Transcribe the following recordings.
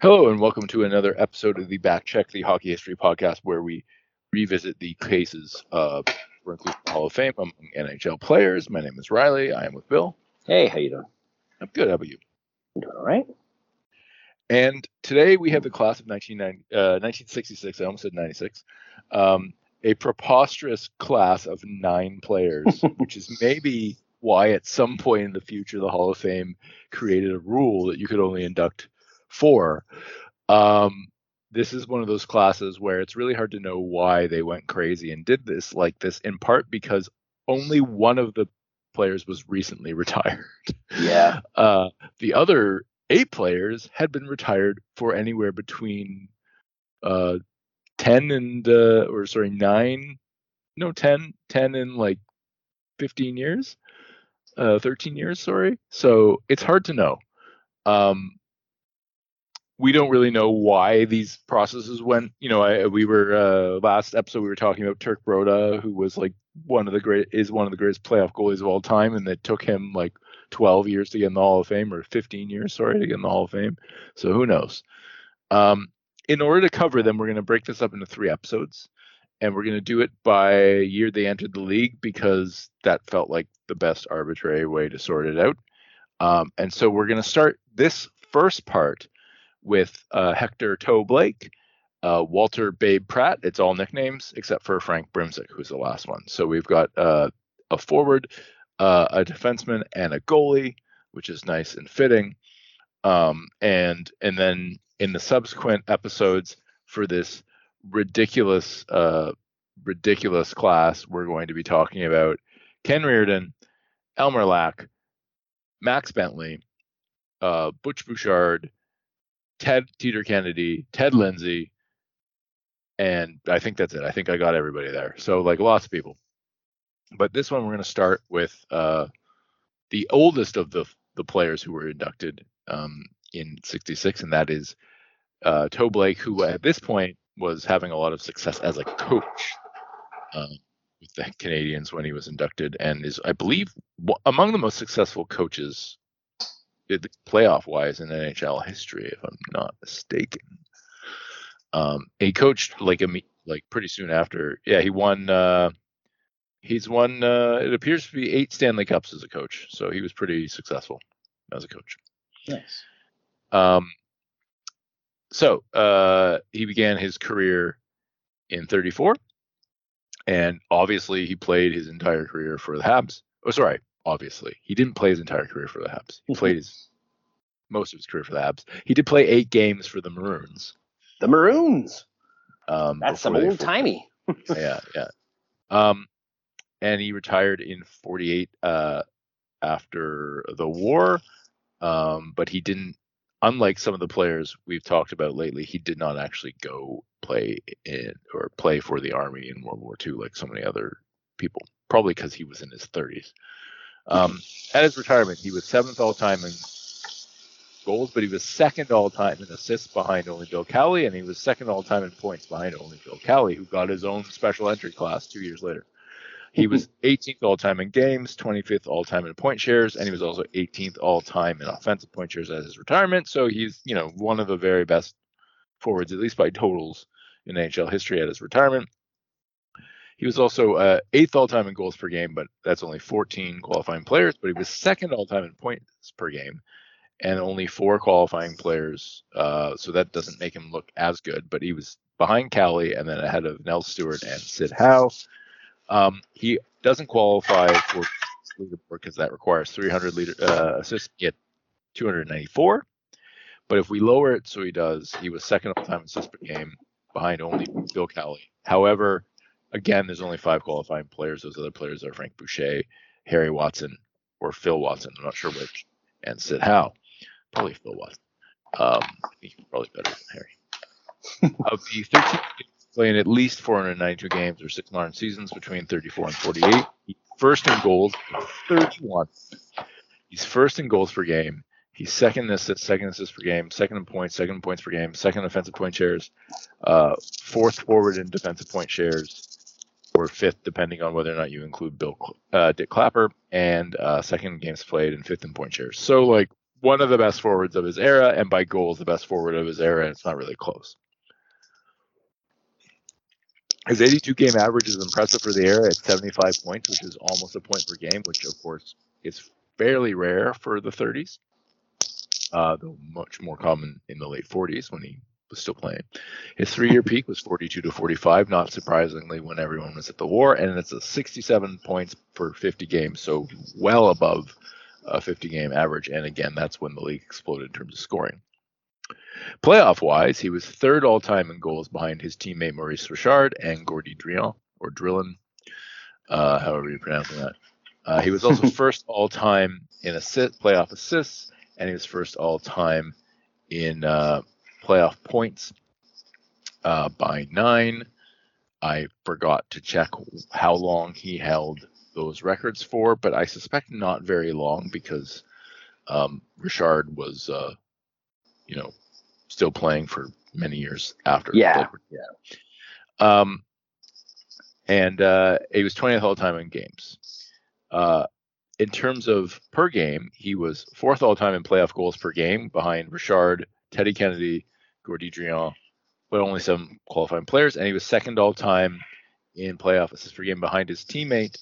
Hello and welcome to another episode of the Back Check the Hockey History podcast, where we revisit the cases of for inclusion Hall of Fame among NHL players. My name is Riley. I am with Bill. Hey, how you doing? I'm good. How about you? I'm doing all right. And today we have the class of 1990, uh, 1966. I almost said 96. Um, a preposterous class of nine players, which is maybe why at some point in the future the Hall of Fame created a rule that you could only induct four. Um, this is one of those classes where it's really hard to know why they went crazy and did this like this, in part because only one of the players was recently retired. Yeah. Uh, the other eight players had been retired for anywhere between uh, 10 and, uh, or sorry, nine, no, 10, 10 and like 15 years, uh, 13 years, sorry. So it's hard to know. Um, we don't really know why these processes went. You know, I, we were uh, last episode we were talking about Turk Broda, who was like one of the great is one of the greatest playoff goalies of all time, and it took him like 12 years to get in the Hall of Fame, or 15 years, sorry, to get in the Hall of Fame. So who knows? Um, in order to cover them, we're going to break this up into three episodes, and we're going to do it by year they entered the league because that felt like the best arbitrary way to sort it out. Um, and so we're going to start this first part with uh, Hector Toe Blake, uh, Walter Babe Pratt. It's all nicknames except for Frank Brimsek, who's the last one. So we've got uh, a forward, uh, a defenseman, and a goalie, which is nice and fitting. Um, and and then in the subsequent episodes for this ridiculous, uh, ridiculous class, we're going to be talking about Ken Reardon, Elmer Lach, Max Bentley, uh, Butch Bouchard, Ted Teeder Kennedy, Ted Lindsay, and I think that's it. I think I got everybody there. So like lots of people. But this one we're going to start with uh, the oldest of the the players who were inducted um, in '66, and that is uh, Toe Blake, who at this point was having a lot of success as a coach uh, with the Canadiens when he was inducted, and is I believe among the most successful coaches playoff wise in NHL history, if I'm not mistaken. Um, he coached like a like pretty soon after. Yeah, he won. Uh, he's won. Uh, it appears to be eight Stanley Cups as a coach, so he was pretty successful as a coach. Nice. Um, so uh, he began his career in 34, and obviously he played his entire career for the Habs. Oh, sorry, obviously. He didn't play his entire career for the Habs. He played his most of his career for the Habs. He did play eight games for the Maroons. The Maroons. Um, That's some old timey. yeah, yeah. Um, and he retired in '48 uh, after the war. Um, but he didn't. Unlike some of the players we've talked about lately, he did not actually go play in or play for the army in World War II like so many other people. Probably because he was in his 30s. Um, at his retirement, he was seventh all time in goals, but he was second all time in assists behind only Bill Cowley, and he was second all time in points behind only Bill Cowley, who got his own special entry class two years later. He was 18th all time in games, 25th all time in point shares, and he was also 18th all time in offensive point shares at his retirement. So he's, you know, one of the very best forwards, at least by totals in NHL history at his retirement. He was also uh, eighth all time in goals per game, but that's only 14 qualifying players. But he was second all time in points per game, and only four qualifying players. Uh, so that doesn't make him look as good. But he was behind Cowley and then ahead of Nels Stewart and Syd Howe. Um, he doesn't qualify for leaderboard because that requires 300 leader uh, assists. He had 294. But if we lower it so he does, he was second all time in assists per game behind only Bill Cowley. However, again, there's only five qualifying players. Those other players are Frank Boucher, Harry Watson, or Phil Watson. I'm not sure which, and Syd Howe. Probably Phil Watson. Um, he's probably better than Harry. of the 13 playing at least 492 games or 600 seasons between 34 and 48, he's first in goals, 31. He's first in goals per game. He's second in assists, second assists per game, second in points, second in points per game, second in offensive point shares, uh, fourth forward in defensive point shares, or fifth, depending on whether or not you include Bill uh, Dit Clapper, and uh, second games played and fifth in point shares. So like one of the best forwards of his era, and by goals, the best forward of his era. And it's not really close. His 82 game average is impressive for the era at 75 points, which is almost a point per game, which of course is fairly rare for the 30s, uh, though much more common in the late 40s when he was still playing. His three year peak was 42 to 45, not surprisingly, when everyone was at the war, and it's a 67 points per 50 games, so well above a 50 game average. And again, that's when the league exploded in terms of scoring. Playoff wise, he was third all time in goals behind his teammate Maurice Richard and Gordy Drian, or Drillon, uh, however you pronounce that. Uh, he was also first all time in assist, playoff assists, and he was first all time in uh, playoff points uh, by nine. I forgot to check how long he held those records for, but I suspect not very long because um, Richard was, uh, you know, still playing for many years after. Yeah. yeah. Um, and uh, he was 20th all time in games. Uh, in terms of per game, he was fourth all time in playoff goals per game behind Richard, Teddy Kennedy, Gordy Drian, but only some qualifying players. And he was second all time in playoff assists per game behind his teammate,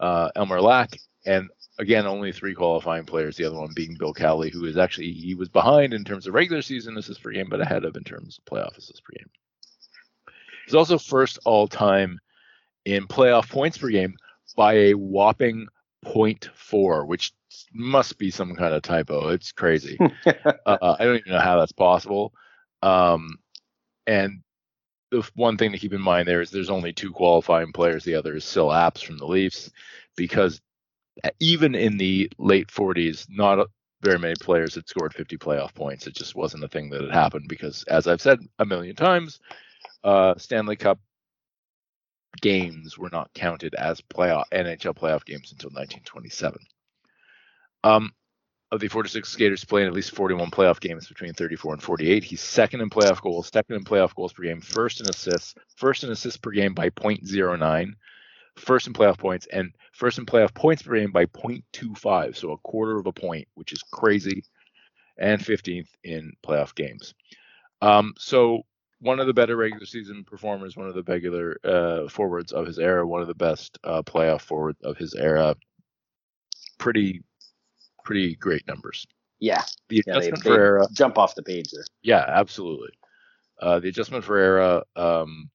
uh, Elmer Lach, and again, only three qualifying players. The other one being Bill Cowley, who is actually he was behind in terms of regular season assists per game, but ahead of in terms of playoff assists per game. He's also first all time in playoff points per game by a whopping 0.4, which must be some kind of typo. It's crazy. uh, I don't even know how that's possible. Um, and the one thing to keep in mind there is there's only two qualifying players. The other is Syl Apps from the Leafs, because even in the late 40s, not very many players had scored 50 playoff points. It just wasn't a thing that had happened because, as I've said a million times, uh, Stanley Cup games were not counted as playoff NHL playoff games until 1927. Um, of the 46 skaters playing at least 41 playoff games between 34 and 48. He's second in playoff goals, second in playoff goals per game, first in assists, first in assists per game by 0.09, first in playoff points, and first in playoff points per game by 0.25, so a quarter of a point, which is crazy, and 15th in playoff games. Um, so one of the better regular season performers, one of the regular uh, forwards of his era, one of the best uh, playoff forwards of his era. Pretty, pretty great numbers. Yeah. The Yeah, adjustment for era, jump off the page there. yeah, absolutely. Uh, the adjustment for era, um,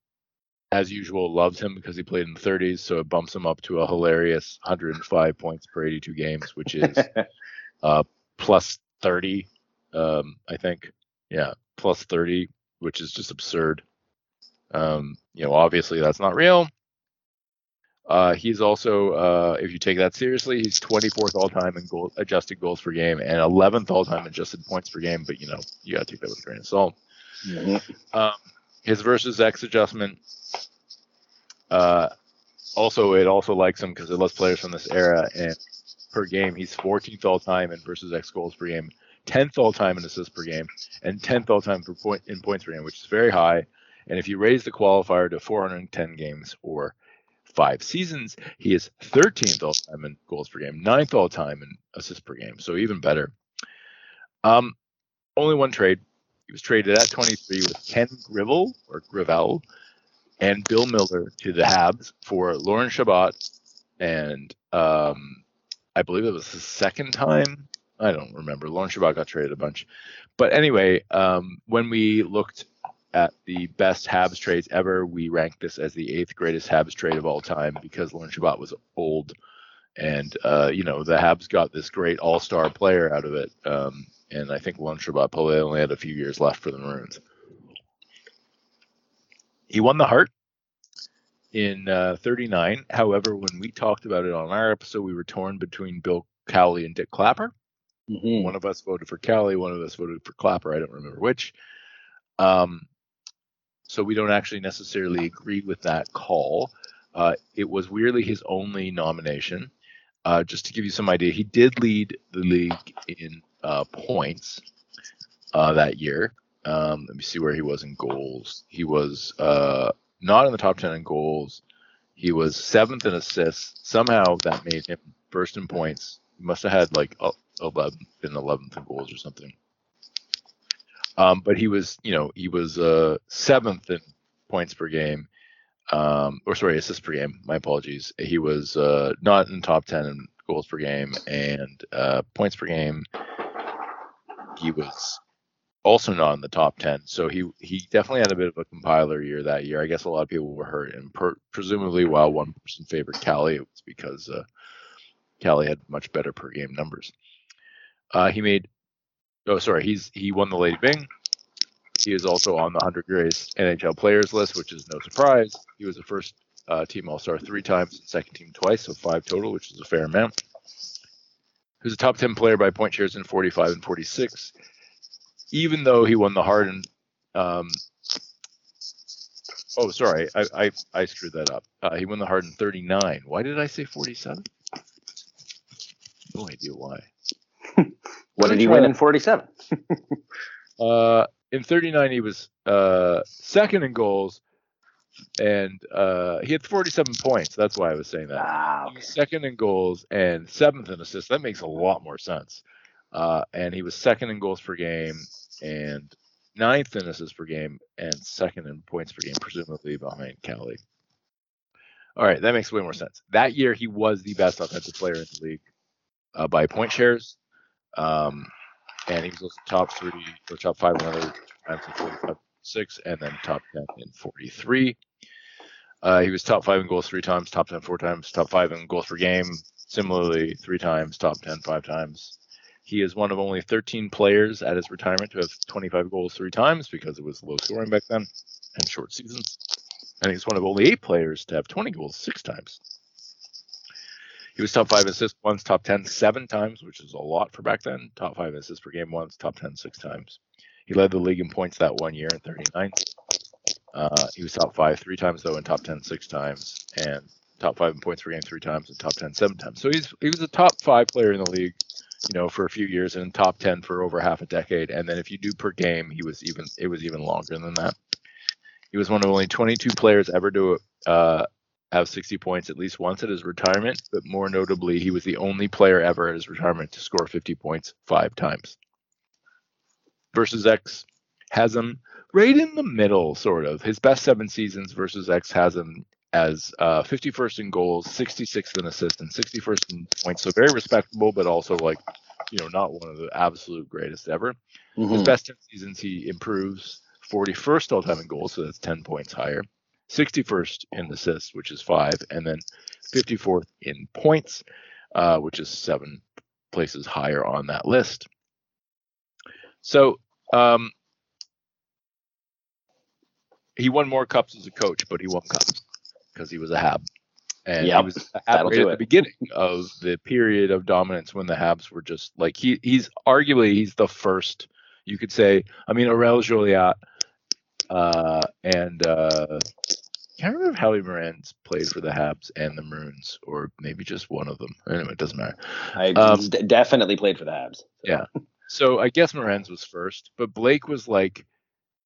as usual, loves him because he played in the 30s, so it bumps him up to a hilarious 105 points per 82 games, which is uh, plus 30, um, I think. Yeah, plus 30, which is just absurd. Um, you know, obviously that's not real. Uh, he's also, uh, if you take that seriously, he's 24th all time in goal, adjusted goals per game and 11th all time adjusted points per game. But you know, you got to take that with a grain of salt. Um, his versus X adjustment. Uh, also, it also likes him because it loves players from this era and per game. He's 14th all time in versus X goals per game, 10th all time in assists per game, and 10th all time for point in points per game, which is very high. And if you raise the qualifier to 410 games or five seasons, he is 13th all time in goals per game, 9th all time in assists per game, so even better. Um, only one trade. He was traded at 23 with Ken Grivel or Grivel and Bill Miller to the Habs for Lorne Chabot, and um, I believe it was the second time. I don't remember. Lorne Chabot got traded a bunch, but anyway, um, when we looked at the best Habs trades ever, we ranked this as the eighth greatest Habs trade of all time because Lorne Chabot was old, and uh, you know the Habs got this great all-star player out of it. Um, and I think Lorne Chabot probably only had a few years left for the Maroons. He won the Hart in uh, 39. However, when we talked about it on our episode, we were torn between Bill Cowley and Dit Clapper. Mhm. One of us voted for Cowley, one of us voted for Clapper. I don't remember which. Um, so we don't actually necessarily agree with that call. Uh, it was weirdly his only nomination. Uh, just to give you some idea, he did lead the league in uh, points uh, that year. Um, let me see where he was in goals. He was uh, not in the top 10 in goals. He was seventh in assists. Somehow that made him first in points. He must have had like a, 11th in 11th in goals or something. Um, but he was, you know, he was uh, seventh in points per game, um, or sorry, assists per game. My apologies. He was uh, not in top 10 in goals per game and uh, points per game. He was also not in the top 10. So he he definitely had a bit of a compiler year that year. I guess a lot of people were hurt, and per, presumably while one person favored Cowley, it was because uh, Cowley had much better per game numbers. Uh, he made oh sorry he's he won the Lady Byng. He is also on the 100 greatest NHL players list, which is no surprise. He was the first uh, team All Star three times, and second team twice, so five total, which is a fair amount. He was a top 10 player by point shares in 45 and 46 even though he won the Hart um, oh sorry I, I, I screwed that up uh, he won the Hart in 39 why did i say 47 no idea why what did he win in 47 uh in 39 he was uh second in goals and uh he had 47 points. That's why i was saying that. Ah, okay. second in goals and seventh in assists. That makes a lot more sense. Uh, and he was second in goals per game and ninth in assists per game and second in points per game, presumably behind Cowley. All right, that makes way more sense. That year, he was the best offensive player in the league uh, by point shares, um, and he was also top three or top five in other times in 45, six, and then top ten in 43. Uh, he was top five in goals three times, top ten four times, top five in goals per game, similarly three times, top ten five times, he is one of only 13 players at his retirement to have 25 goals three times because it was low scoring back then and short seasons. And he's one of only eight players to have 20 goals six times. He was top five assists once, top 10 seven times, which is a lot for back then. Top five assists per game once, top 10 six times. He led the league in points that one year in 39. Uh, he was top five three times though, and top 10 six times, and top five in points per game three times, and top 10 seven times. So he's he was a top five player in the league you know, for a few years and top 10 for over half a decade. And then if you do per game, he was even, it was even longer than that. He was one of only 22 players ever to uh, have 60 points at least once at his retirement, but more notably, he was the only player ever at his retirement to score 50 points five times. Versus X has him right in the middle, sort of. His best seven seasons versus X has him as uh, 51st in goals, 66th in assists, and 61st in points. So very respectable, but also like, you know, not one of the absolute greatest ever. Mm-hmm. His best 10 seasons, he improves 41st all time in goals, so that's 10 points higher. 61st in assists, which is five, and then 54th in points, uh, which is seven places higher on that list. So um, he won more cups as a coach, but he won cups because he was a Hab. And yep, he was a Hab right at the beginning of the period of dominance when the Habs were just like he he's arguably he's the first you could say I mean Aurel Joliat uh, and uh, can't remember if Howie Morenz played for the Habs and the Maroons, or maybe just one of them. Anyway, it doesn't matter. I um, d- definitely played for the Habs. So. Yeah. So I guess Morenz was first, but Blake was like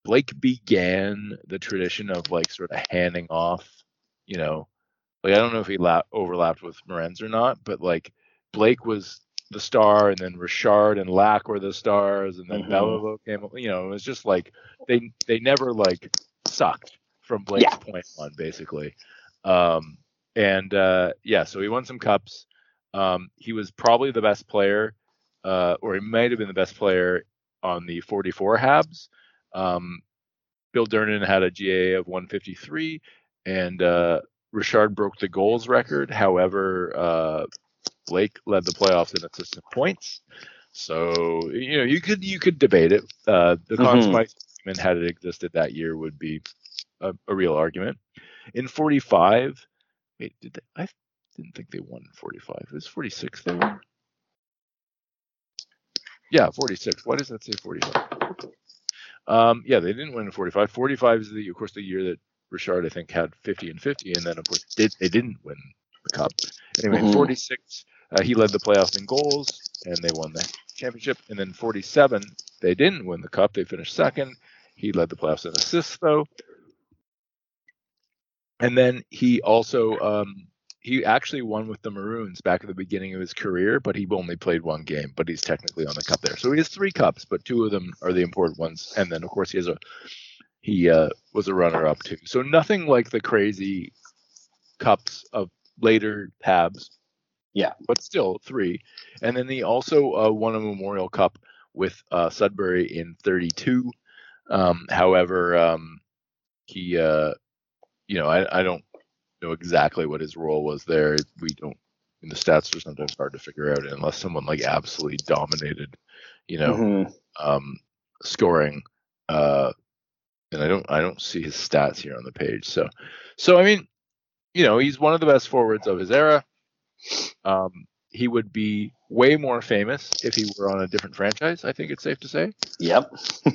Blake began the tradition of like sort of handing off you know, like I don't know if he la- overlapped with Morenz or not, but like Blake was the star, and then Richard and Lach were the stars, and then mm came. You know, it was just like they they never like sucked from Blake's yeah. point one, basically. Um, and uh, yeah, so he won some cups. Um, he was probably the best player, uh, or he might have been the best player on the 44 Habs. Um, Bill Durnan had a GA of 153, and uh, Richard broke the goals record. However, uh, Blake led the playoffs in assistant points. So you know you could you could debate it. Uh, the mm-hmm. Conn had it existed that year would be a, a real argument. In 45, wait, did they? I didn't think they won in 45. It was 46 they won. Yeah, 46. Why does that say 45? Um, yeah, they didn't win in 45. 45 is the, of course, the year that Richard, I think, had 50 and 50, and then of course did, they didn't win the cup. Anyway, mm-hmm. 46, uh, he led the playoffs in goals, and they won the championship. And then 47, they didn't win the cup; they finished second. He led the playoffs in assists, though. And then he also um, he actually won with the Maroons back at the beginning of his career, but he only played one game. But he's technically on the cup there, so he has three cups, but two of them are the important ones. And then of course he has a he uh, was a runner up too. So nothing like the crazy cups of later Habs. Yeah, but still three. And then he also uh, won a Memorial Cup with uh, Sudbury in 32. Um, however, um, he, uh, you know, I, I don't know exactly what his role was there. We don't. In the stats are sometimes hard to figure out unless someone like absolutely dominated, you know, mm-hmm. um, scoring. Uh, and I don't I don't see his stats here on the page. So, so I mean, you know, he's one of the best forwards of his era. Um, he would be way more famous if he were on a different franchise. I think it's safe to say. Yep.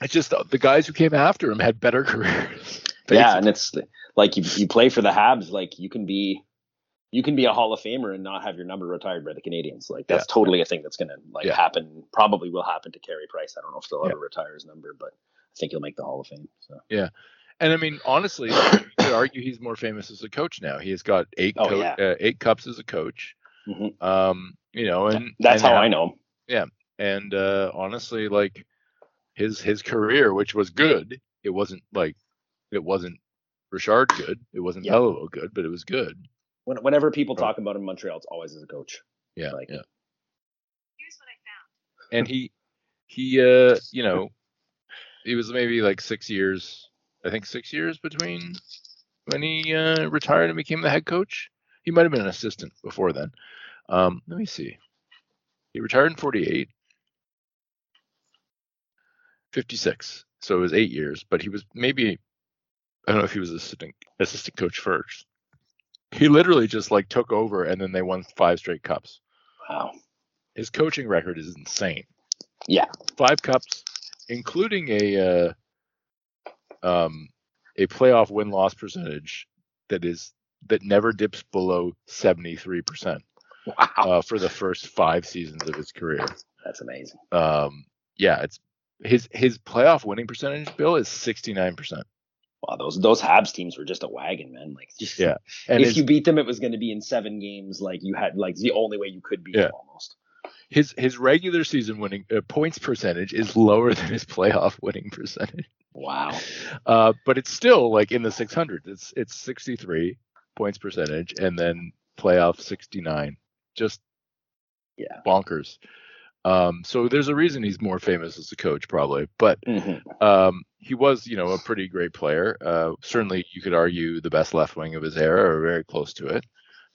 it's just the guys who came after him had better careers. Yeah, and it's like you you play for the Habs, like you can be you can be a Hall of Famer and not have your number retired by the Canadiens. Like that's yeah. totally a thing that's gonna like yeah. happen. Probably will happen to Carey Price. I don't know if they'll yeah. ever retire his number, but I think he'll make the Hall of Fame. So yeah, and I mean, honestly, you could argue he's more famous as a coach now. He has got eight oh, co- uh, eight cups as a coach. Mm-hmm. Um, you know, and that's and how now, I know him. Yeah, and uh, honestly, like his his career, which was good, it wasn't like it wasn't Richard good, it wasn't yeah. good, but it was good. When, whenever people talk about him in Montreal, it's always as a coach. Yeah, like, yeah. Here's what I found. And he he uh you know he was maybe like six years I think six years between when he uh, retired and became the head coach. He might have been an assistant before then. Um, let me see. He retired in 48, 56. So it was eight years, but he was maybe, I don't know if he was assistant, assistant coach first. He literally just like took over and then they won five straight cups. Wow. His coaching record is insane. Yeah. Five cups, including a, uh, um, a playoff win loss percentage that is that never dips below 73% wow. uh, for the first five seasons of his career. That's amazing. Um, yeah, it's his his playoff winning percentage bill is 69%. Wow, those those Habs teams were just a wagon, man. Like, just, yeah. And if you beat them, it was going to be in seven games. Like you had, like the only way you could beat yeah. them almost. His his regular season winning uh, points percentage is lower than his playoff winning percentage. Wow. Uh, but it's still like in the 600s. It's it's 63 points percentage, and then playoff 69. Just yeah, bonkers. Um, so there's a reason he's more famous as a coach, probably. But mm-hmm. um, he was, you know, a pretty great player. Uh, certainly, you could argue the best left wing of his era, or very close to it,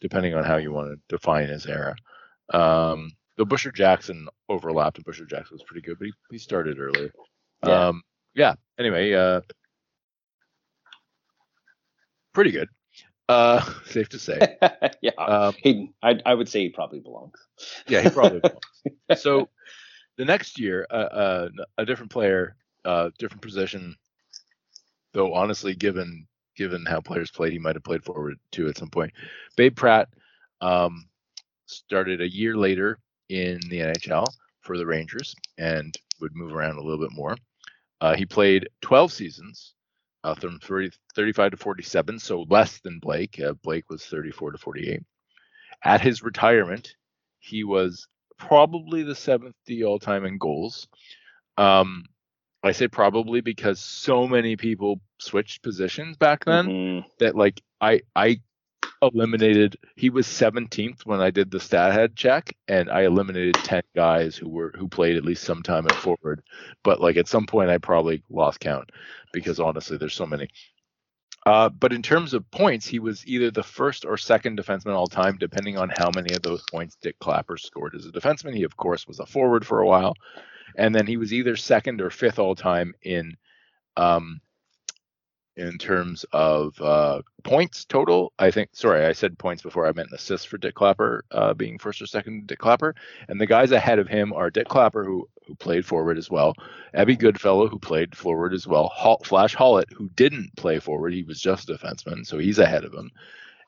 depending on how you want to define his era. Um, the Busher Jackson overlapped, and Busher Jackson was pretty good, but he, he started earlier. Yeah. Um, yeah. Anyway, uh, pretty good. Uh, safe to say. yeah. Um, he, I, I would say he probably belongs. yeah, he probably belongs. So the next year, uh, uh, a different player, uh, different position. Though honestly, given given how players played, he might have played forward too at some point. Babe Pratt um, started a year later in the NHL for the Rangers and would move around a little bit more. Uh, he played 12 seasons uh, from 30, 35 to 47, so less than Blake. Uh, Blake was 34 to 48. At his retirement, he was probably the seventh D all time in goals. Um, I say probably because so many people switched positions back then mm-hmm. that like I I eliminated he was 17th when I did the stat head check and I eliminated 10 guys who were who played at least some time at forward. But like at some point I probably lost count because honestly there's so many. Uh, but in terms of points he was either the first or second defenseman all time depending on how many of those points Dit Clapper scored as a defenseman. He of course was a forward for a while. And then he was either second or fifth all time in um, in terms of uh, points total. I think, sorry, I said points before I meant assists for Dit Clapper uh, being first or second Dit Clapper. And the guys ahead of him are Dit Clapper, who who played forward as well, Ebby Goodfellow, who played forward as well, Flash Hollett, who didn't play forward, he was just a defenseman, so he's ahead of him,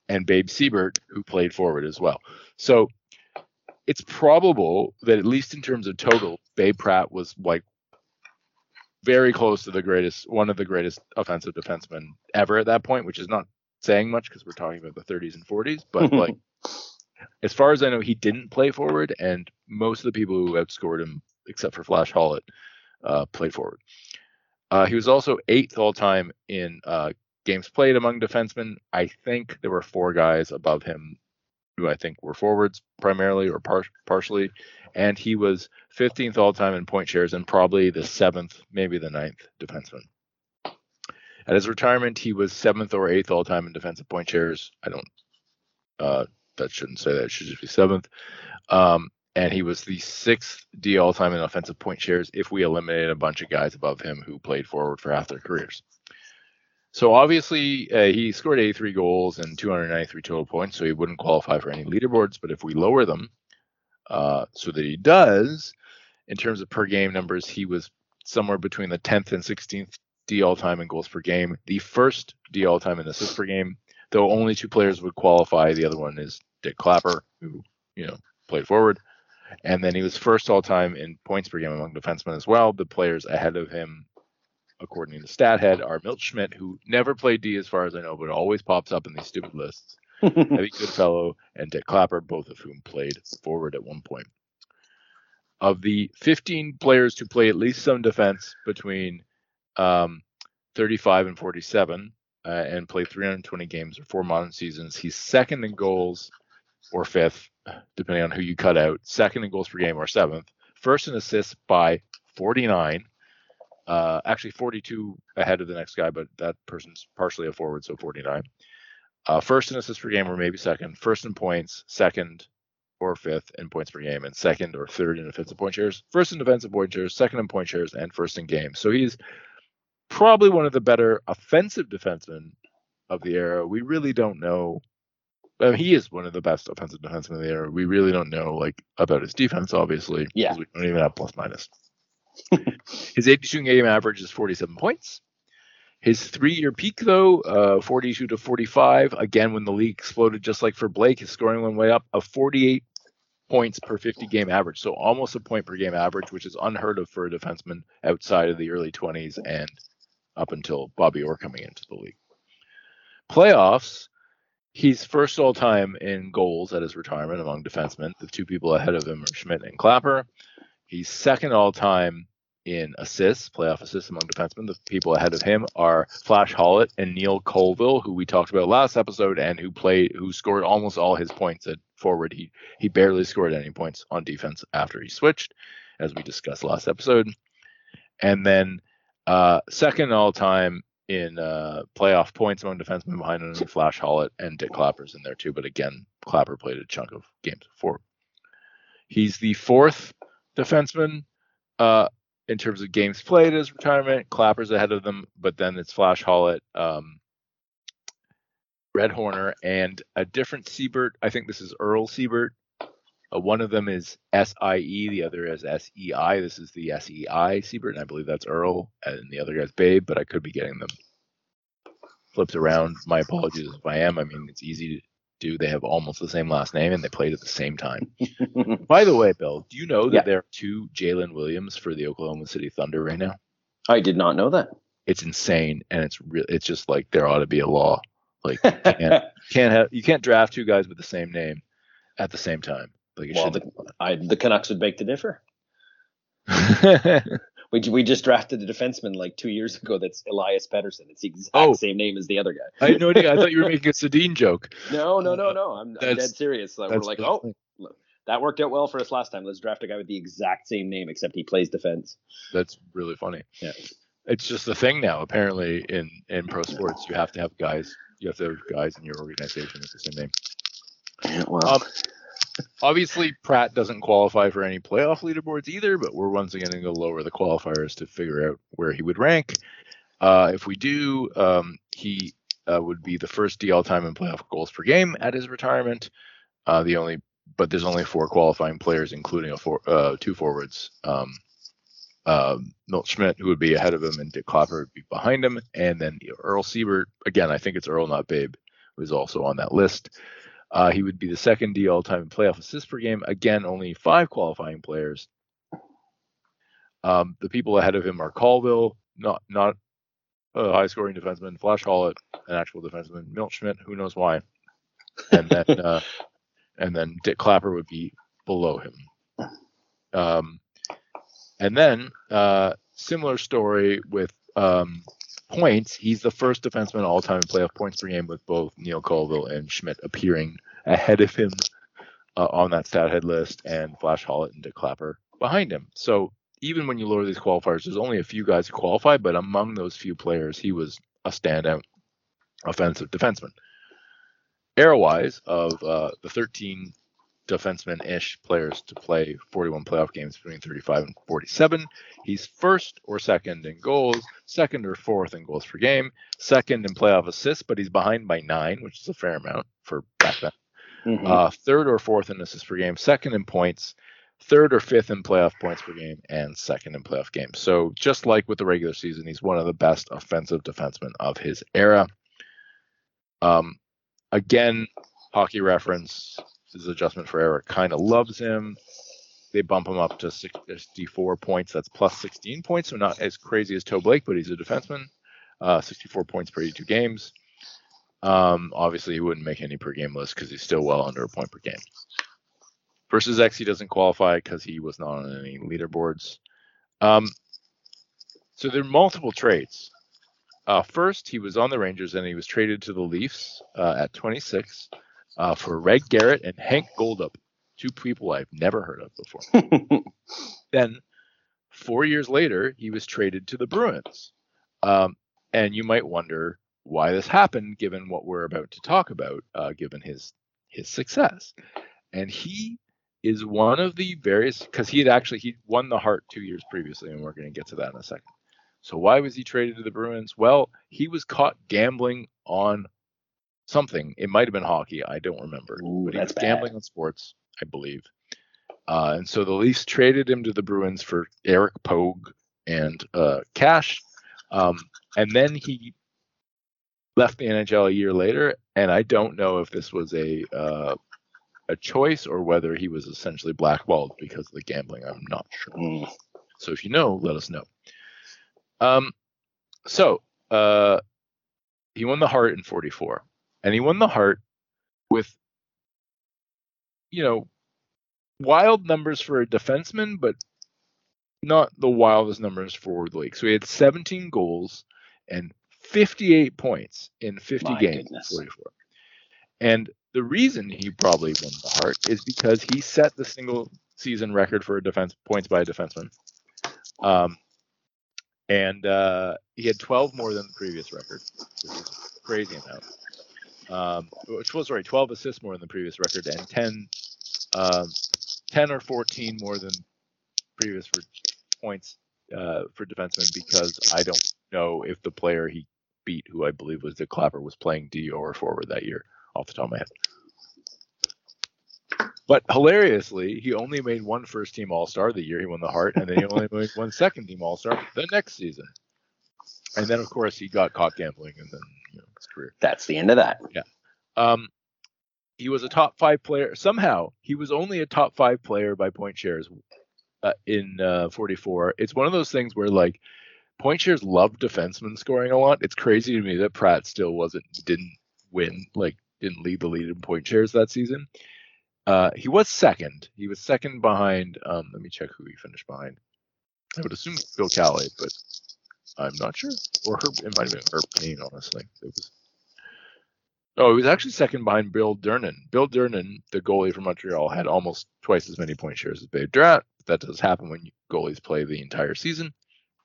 and Babe Siebert, who played forward as well. So it's probable that at least in terms of total, Babe Pratt was like very close to the greatest, one of the greatest offensive defensemen ever at that point, which is not saying much because we're talking about the 30s and 40s, but like as far as I know, he didn't play forward, and most of the people who outscored him, except for Flash Hollett, uh, played forward. Uh, he was also eighth all time in uh, games played among defensemen. I think there were four guys above him who I think were forwards primarily or par- partially, and he was 15th all time in point shares and probably the seventh, maybe the ninth defenseman. At his retirement, he was seventh or eighth all time in defensive point shares. I don't. Uh, that shouldn't say that. It should just be seventh. Um, and he was the sixth D all time in offensive point shares if we eliminated a bunch of guys above him who played forward for half their careers. So obviously, uh, he scored 83 goals and 293 total points, so he wouldn't qualify for any leaderboards. But if we lower them uh, so that he does, in terms of per game numbers, he was somewhere between the 10th and 16th D all time in goals per game, the first D all time in assists per game, though only two players would qualify. The other one is Dit Clapper, who you know played forward, and then he was first all time in points per game among defensemen as well. The players ahead of him according to StatHead, are Milt Schmidt, who never played D as far as I know, but always pops up in these stupid lists. Eddie Goodfellow and Dit Clapper, both of whom played forward at one point. Of the 15 players to play at least some defense between um, 35 and 47 uh, and play 320 games or four modern seasons, he's second in goals or fifth, depending on who you cut out, second in goals per game or seventh, first in assists by 49 uh, actually 42 ahead of the next guy, but that person's partially a forward, so 49. Uh, first in assists per game, or maybe second. First in points, second or fifth in points per game, and second or third in defensive point shares. First in defensive point shares, second in point shares, and first in games. So he's probably one of the better offensive defensemen of the era. We really don't know. I mean, he is one of the best offensive defensemen of the era. We really don't know like about his defense, obviously. Yeah. We don't even have plus minus. His 82 game average is 47 points. His three year peak, though, uh, 42 to 45, again, when the league exploded, just like for Blake, his scoring went way up, of 48 points per 50 game average. So almost a point per game average, which is unheard of for a defenseman outside of the early 20s and up until Bobby Orr coming into the league. Playoffs, he's first all time in goals at his retirement among defensemen. The two people ahead of him are Schmidt and Clapper. He's second all time in assists, playoff assists among defensemen. The people ahead of him are Flash Hollett and Neil Colville, who we talked about last episode, and who played, who scored almost all his points at forward. He he barely scored any points on defense after he switched, as we discussed last episode. And then uh, second all time in uh, playoff points among defensemen behind only Flash Hollett and Dit Clapper's in there too. But again, Clapper played a chunk of games before. He's the fourth defenseman uh, in terms of games played as retirement. Clapper's ahead of them, but then it's Flash Hollett, um, Red Horner, and a different Siebert. I think this is Earl Siebert. Uh, one of them is S I E, the other is S E I. This is the S E I Siebert, and I believe that's Earl, and the other guy's Babe, but I could be getting them flipped around. My apologies if I am. I mean, it's easy do. They have almost the same last name and they played at the same time. By the way, Bill, do you know that yeah. there are two Jalen Williams for the Oklahoma City Thunder right now? I did not know that. It's insane, and it's real. It's just like there ought to be a law. Like you can't, can't have you can't draft two guys with the same name at the same time. Like well, the, I, the Canucks would beg to differ. We, we just drafted a defenseman like two years ago that's Elias Pettersson. It's the exact oh, same name as the other guy. I had no idea. I thought you were making a Sedin joke. No, no, no, no. I'm, I'm dead serious. Like, we're like, oh, look, that worked out well for us last time. Let's draft a guy with the exact same name, except he plays defense. That's really funny. Yeah. It's just a thing now. Apparently, in in pro sports, you have to have guys. You have to have guys in your organization with the same name. Yeah, well. Um, obviously Pratt doesn't qualify for any playoff leaderboards either, but we're once again going to lower the qualifiers to figure out where he would rank. Uh, if we do, um, he uh, would be the first D all time in playoff goals per game at his retirement. Uh, the only, but there's only four qualifying players, including a four, uh, two forwards. Um, uh, Milt Schmidt, who would be ahead of him, and Dit Clapper would be behind him, and then Earl Siebert. Again, I think it's Earl, not Babe, who's also on that list. Uh, he would be the second D all time in playoff assists per game. Again, only five qualifying players. Um, the people ahead of him are Colville, not not a high scoring defenseman, Flash Hollett, an actual defenseman, Milt Schmidt, who knows why, and then uh, and then Dit Clapper would be below him. Um, and then uh, similar story with um, points. He's the first defenseman all time in playoff points per game with both Neil Colville and Schmidt appearing ahead of him uh, on that stat head list, and Flash Hollett and Dit Clapper behind him. So even when you lower these qualifiers, there's only a few guys who qualify, but among those few players, he was a standout offensive defenseman. Era wise, of uh, the 13 defenseman ish players to play 41 playoff games between 35 and 47, he's first or second in goals, second or fourth in goals per game, second in playoff assists, but he's behind by nine, which is a fair amount for back then. Mm-hmm. Uh, third or fourth in assists per game, second in points, third or fifth in playoff points per game, and second in playoff games. So just like with the regular season, he's one of the best offensive defensemen of his era. Um, again, hockey reference. His adjustment for error kind of loves him. They bump him up to 64 points. That's plus 16 points, so not as crazy as Toe Blake, but he's a defenseman. Uh, 64 points per 82 games. Um, obviously, he wouldn't make any per game list because he's still well under a point per game. Versus X, he doesn't qualify because he was not on any leaderboards. Um, so there are multiple trades. Uh, first, he was on the Rangers and he was traded to the Leafs uh, at 26 uh, for Red Garrett and Hank Goldup, two people I've never heard of before. then, four years later, he was traded to the Bruins. Um, and you might wonder why this happened, given what we're about to talk about, uh, given his his success. And he is one of the various because he had actually he won the Hart two years previously, and we're going to get to that in a second. So why was he traded to the Bruins? Well, he was caught gambling on something. It might have been hockey. I don't remember. Ooh, but he was bad. gambling on sports, I believe. Uh, and so the Leafs traded him to the Bruins for Eric Pogue and uh, cash. Um, and then he left the NHL a year later. And I don't know if this was a uh, a choice or whether he was essentially blackballed because of the gambling. I'm not sure. Mm. So if you know, let us know. Um, so uh, he won the Hart in 44, and he won the heart with, you know, wild numbers for a defenseman, but not the wildest numbers for the league. So he had 17 goals and 58 points in 50 My games goodness. 44. And the reason he probably won the heart is because he set the single season record for defense points by a defenseman. Um, and uh, he had 12 more than the previous record, which is a crazy amount. Um, which was sorry, 12 assists more than the previous record, and 10, um, 10 or 14 more than previous for points uh, for defensemen because I don't know if the player he beat, who I believe was Dit Clapper, was playing D or forward that year off the top of my head. But hilariously, he only made one first team All Star the year he won the Hart, and then he only made one second team All Star the next season. And then, of course, he got caught gambling, and then you know his career. That's the end of that. Yeah. Um, he was a top five player. Somehow, he was only a top five player by point shares uh, in uh, 44. It's one of those things where like point shares love defensemen scoring a lot. It's crazy to me that Pratt still wasn't didn't win like didn't lead the lead in point shares that season. Uh, he was second. He was second behind. Um, let me check who he finished behind. I would assume Phil Calley, but I'm not sure. Or her, it might have been Herb Cain, honestly. It was. Oh, he was actually second behind Bill Durnan. Bill Durnan, the goalie from Montreal, had almost twice as many point shares as Babe Drat. That does happen when goalies play the entire season.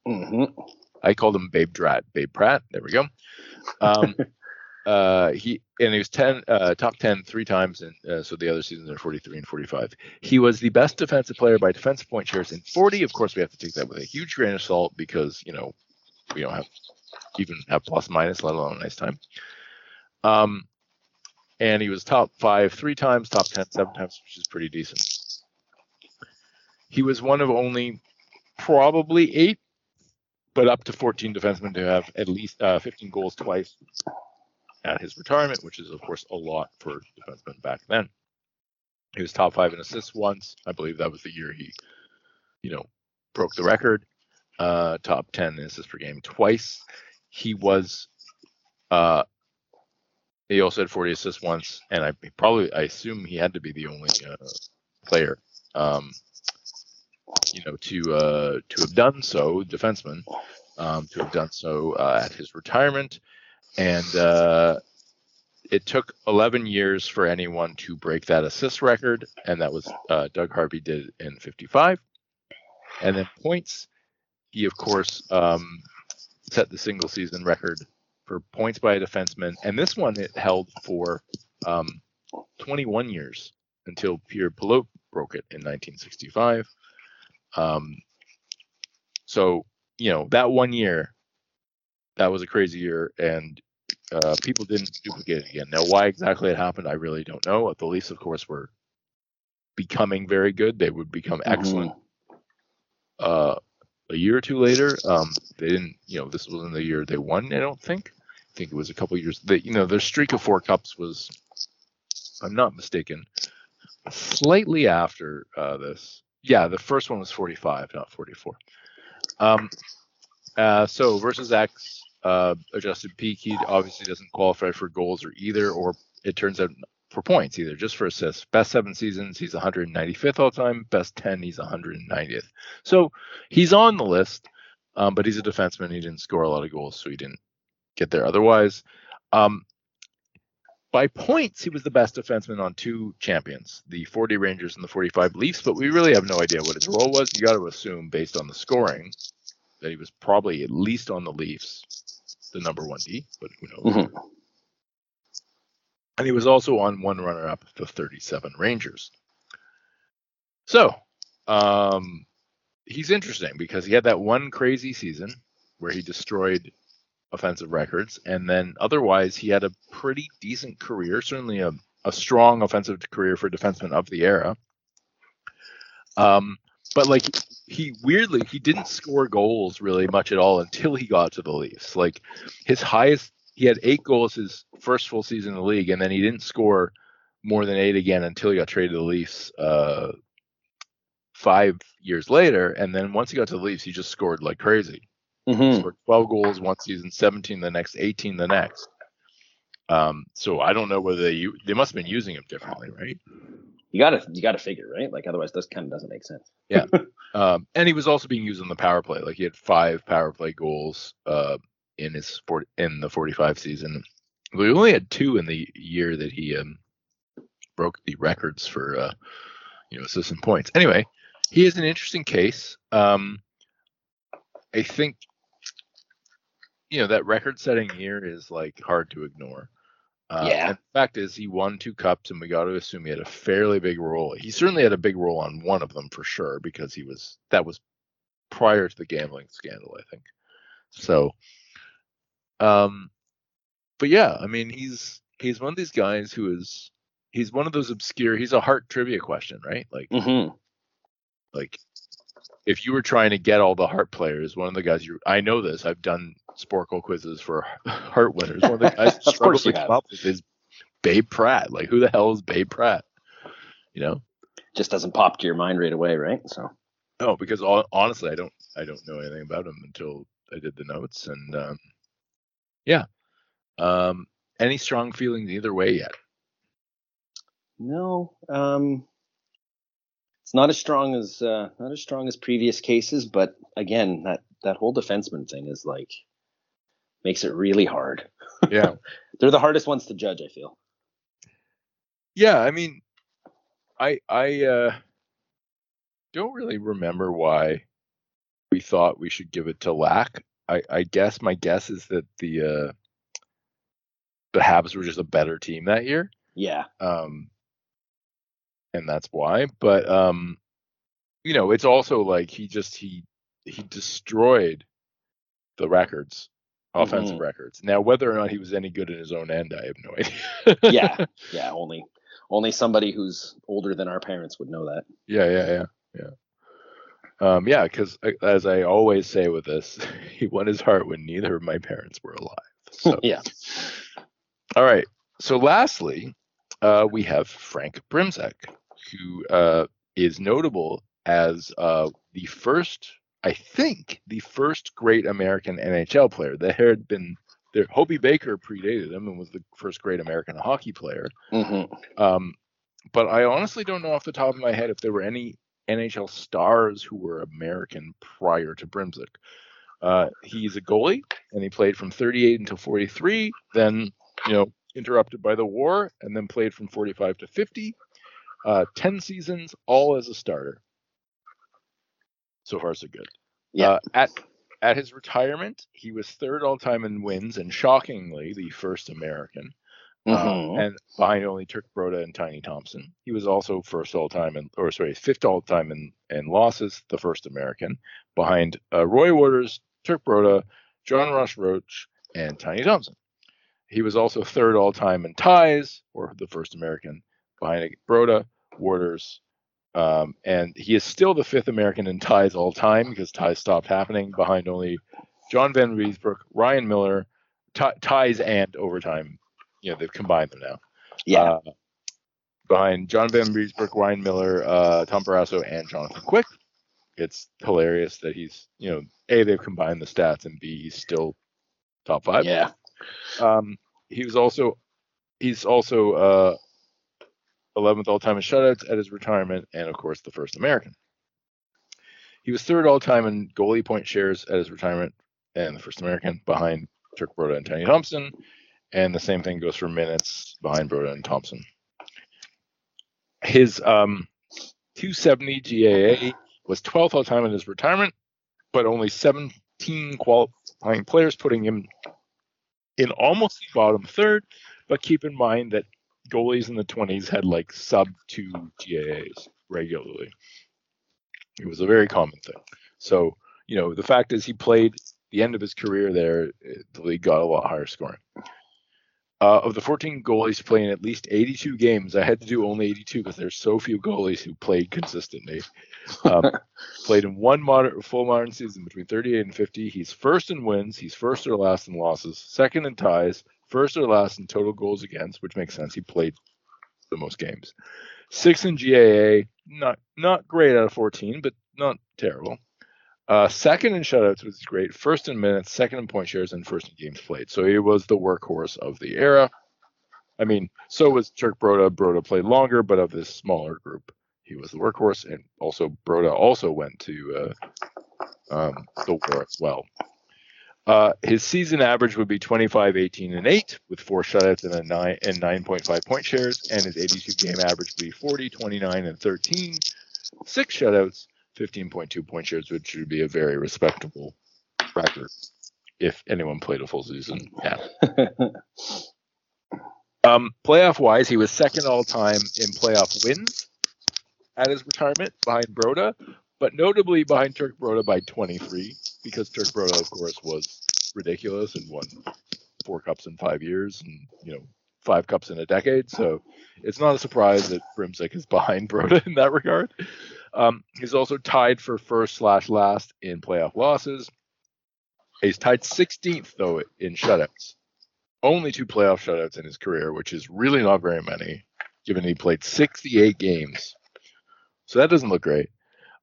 Mm-hmm. I called him Babe Drat, Babe Pratt. There we go. Um, uh, he and he was 10 uh, top 10 three times and uh, so the other seasons are 43 and 45 he was the best defensive player by defensive point shares in 40 of course we have to take that with a huge grain of salt because you know we don't have even have plus minus let alone a nice time um and he was top five three times top 10 seven times which is pretty decent he was one of only probably eight but up to 14 defensemen to have at least uh, 15 goals twice at his retirement, which is of course a lot for defensemen back then. He was top five in assists once. I believe that was the year he, you know, broke the record. Uh, top ten in assists per game twice. he was uh, he also had 40 assists once, and I probably I assume he had to be the only uh, player, um, you know, to uh, to have done so, defenseman, um, to have done so uh, at his retirement, and uh, it took 11 years for anyone to break that assist record, and that was uh, Doug Harvey did in 55, and then points. He of course um, set the single season record for points by a defenseman, and this one it held for um, 21 years until Pierre Pilote broke it in 1965. Um, so you know that one year, that was a crazy year, and uh, people didn't duplicate it again. Now, why exactly it happened, I really don't know. The Leafs, of course, were becoming very good. They would become mm-hmm. excellent. Mm-hmm. Uh, a year or two later. Um, they didn't, you know, this wasn't the year they won. I don't think. I think it was a couple years. That you know, their streak of four cups was, I'm not mistaken, slightly after uh, this. Yeah, the first one was 45, not 44. Um, uh, so versus X, uh, adjusted peak, he obviously doesn't qualify for goals or either, or it turns out for points either, just for assists. Best seven seasons, he's 195th all time. Best 10, he's 190th. So he's on the list, um, but he's a defenseman. He didn't score a lot of goals, so he didn't get there otherwise. Um, by points, he was the best defenseman on two champions, the 40 Rangers and the 45 Leafs, but we really have no idea what his role was. You got to assume, based on the scoring, that he was probably at least on the Leafs, the number one D, but who knows. Mm-hmm and he was also on one runner up, the 37 Rangers. So, um, he's interesting because he had that one crazy season where he destroyed offensive records, and then otherwise he had a pretty decent career, certainly a, a strong offensive career for defenseman of the era. Um, but like he weirdly he didn't score goals really much at all until he got to the Leafs. Like his highest he had eight goals his first full season in the league, and then he didn't score more than eight again until he got traded to the Leafs uh, five years later. And then once he got to the Leafs, he just scored like crazy. Mm-hmm. Scored 12 goals one season, 17 the next, 18 the next. Um, so I don't know whether they they must have been using him differently, right? You gotta you gotta figure, right? Like otherwise, this kind of doesn't make sense. yeah. Um, and he was also being used on the power play. Like he had five power play goals. Uh, in his sport in the 45 season. We only had two in the year that he um, broke the records for uh, you know assists and points. Anyway, he is an interesting case. Um, I think you know that record-setting year is like hard to ignore. Uh, yeah. The fact is, he won two cups, and we got to assume he had a fairly big role. He certainly had a big role on one of them for sure, because he was that was prior to the gambling scandal, I think. So um, but yeah, I mean, he's he's one of these guys who is he's one of those obscure. He's a Hart trivia question, right? Like, mm-hmm. like if you were trying to get all the Hart players, one of the guys you I know this. I've done Sporcle quizzes for Hart winners. One of the guys of course up with is Babe Pratt. Like, who the hell is Babe Pratt? You know, just doesn't pop to your mind right away, right? So no, because honestly, I don't I don't know anything about him until I did the notes, and um, yeah. Um, any strong feelings either way yet? No. Um, it's not as strong as uh, not as strong as previous cases, but again, that that whole defenseman thing is like makes it really hard. Yeah. They're the hardest ones to judge, I feel. Yeah, I mean I I uh don't really remember why we thought we should give it to Lach. I, I guess my guess is that the uh, the Habs were just a better team that year. Yeah. Um, and that's why. But um, you know, it's also like he just he he destroyed the records, offensive mm-hmm. records. Now, whether or not he was any good in his own end, I have no idea. yeah, yeah. Only only somebody who's older than our parents would know that. Yeah, yeah, yeah, yeah. Um, yeah, because uh, as I always say with this, he won his Hart when neither of my parents were alive. So. yeah. All right. So lastly, uh, we have Frank Brimsek, who uh, is notable as uh, the first I think, the first great American NHL player. There had been there, Hobey Baker predated him and was the first great American hockey player. Mm-hmm. Um, but I honestly don't know off the top of my head if there were any NHL stars who were American prior to Brimsek. Uh, he's a goalie, and he played from 38 until 43. Then, you know, interrupted by the war, and then played from 45 to 50. Uh, 10 seasons, all as a starter. So far, so good. Yeah. Uh, at at his retirement, he was third all time in wins, and shockingly, the first American. Mm-hmm. Um, and behind only Turk Broda and Tiny Thompson. He was also first all time in, or sorry, fifth all time in, in losses, the first American, behind uh, Roy Worters, Turk Broda, John Ross Roach, and Tiny Thompson. He was also third all time in ties, or the first American, behind Broda, Worters, um, and he is still the fifth American in ties all time because ties stopped happening behind only John Vanbiesbrouck, Ryan Miller, t- ties and overtime know they've combined them now. Yeah. Uh, behind John Vanbiesbrouck, Ryan Miller, uh, Tom Barrasso, and Jonathan Quick. It's hilarious that he's you know a they've combined the stats and b he's still top five. Yeah. Um, he was also he's also uh 11th all time in shutouts at his retirement, and of course the first American. He was third all time in goalie point shares at his retirement, and the first American behind Turk Broda and Tiny Thompson. And the same thing goes for minutes behind Broda and Thompson. His um, 270 GAA was 12th all time in his retirement, but only 17 qualifying players, putting him in almost the bottom third. But keep in mind that goalies in the 20s had like sub two GAAs regularly. It was a very common thing. So, you know, the fact is he played the end of his career there, the league got a lot higher scoring. Uh, of the 14 goalies playing at least 82 games, I had to do only 82 because there's so few goalies who played consistently. Um, played in one modern, full modern season between 38 and 50. He's first in wins. He's first or last in losses. Second in ties. First or last in total goals against, which makes sense. He played the most games. Six in GAA. Not not great out of 14, but not terrible. Uh, second in shutouts was great. First in minutes, second in point shares, and first in games played. So he was the workhorse of the era. I mean, so was Turk Broda. Broda played longer, but of this smaller group, he was the workhorse. And also, Broda also went to uh, um, the war as well. Uh, his season average would be 25, 18, and 8, with four shutouts and a nine and 9.5 point shares, and his 82 game average would be 40, 29, and 13, six shutouts, 15.2 point shares, which would be a very respectable record if anyone played a full season. Yeah. um, playoff wise, he was second all time in playoff wins at his retirement behind Broda, but notably behind Turk Broda by 23, because Turk Broda, of course, was ridiculous and won four cups in five years and, you know, five cups in a decade. So it's not a surprise that Brimsek is behind Broda in that regard. Um, he's also tied for first slash last in playoff losses. He's tied 16th though in shutouts. Only two playoff shutouts in his career, which is really not very many, given he played 68 games. So that doesn't look great.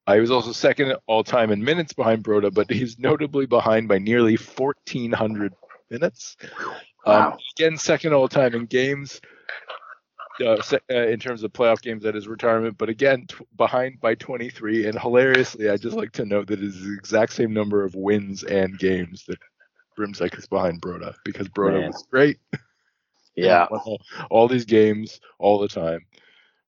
Uh, he was also second all time in minutes behind Broda, but he's notably behind by nearly 1,400 minutes. Wow. Um, again, second all time in games uh, uh, in terms of playoff games at his retirement, but again t- behind by 23. And hilariously, I just like to note that it is the exact same number of wins and games that Brimsek is behind Broda because Broda Man. was great. Yeah. All, all these games all the time.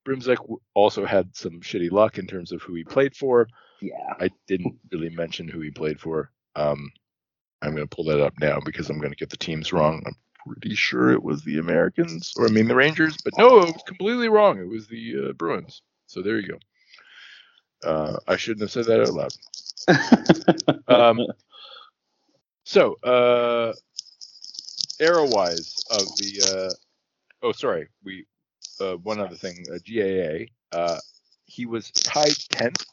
Brimsek w- also had some shitty luck in terms of who he played for. Yeah. I didn't really mention who he played for. Um, I'm going to pull that up now because I'm going to get the teams wrong. I'm pretty sure it was the Americans, or I mean the Rangers, but no, it was completely wrong. It was the uh, Bruins. So there you go. Uh, I shouldn't have said that out loud. Um, so, uh, arrow wise of the, uh, oh, sorry, we, uh, one other thing, uh, GAA, uh, he was tied 10th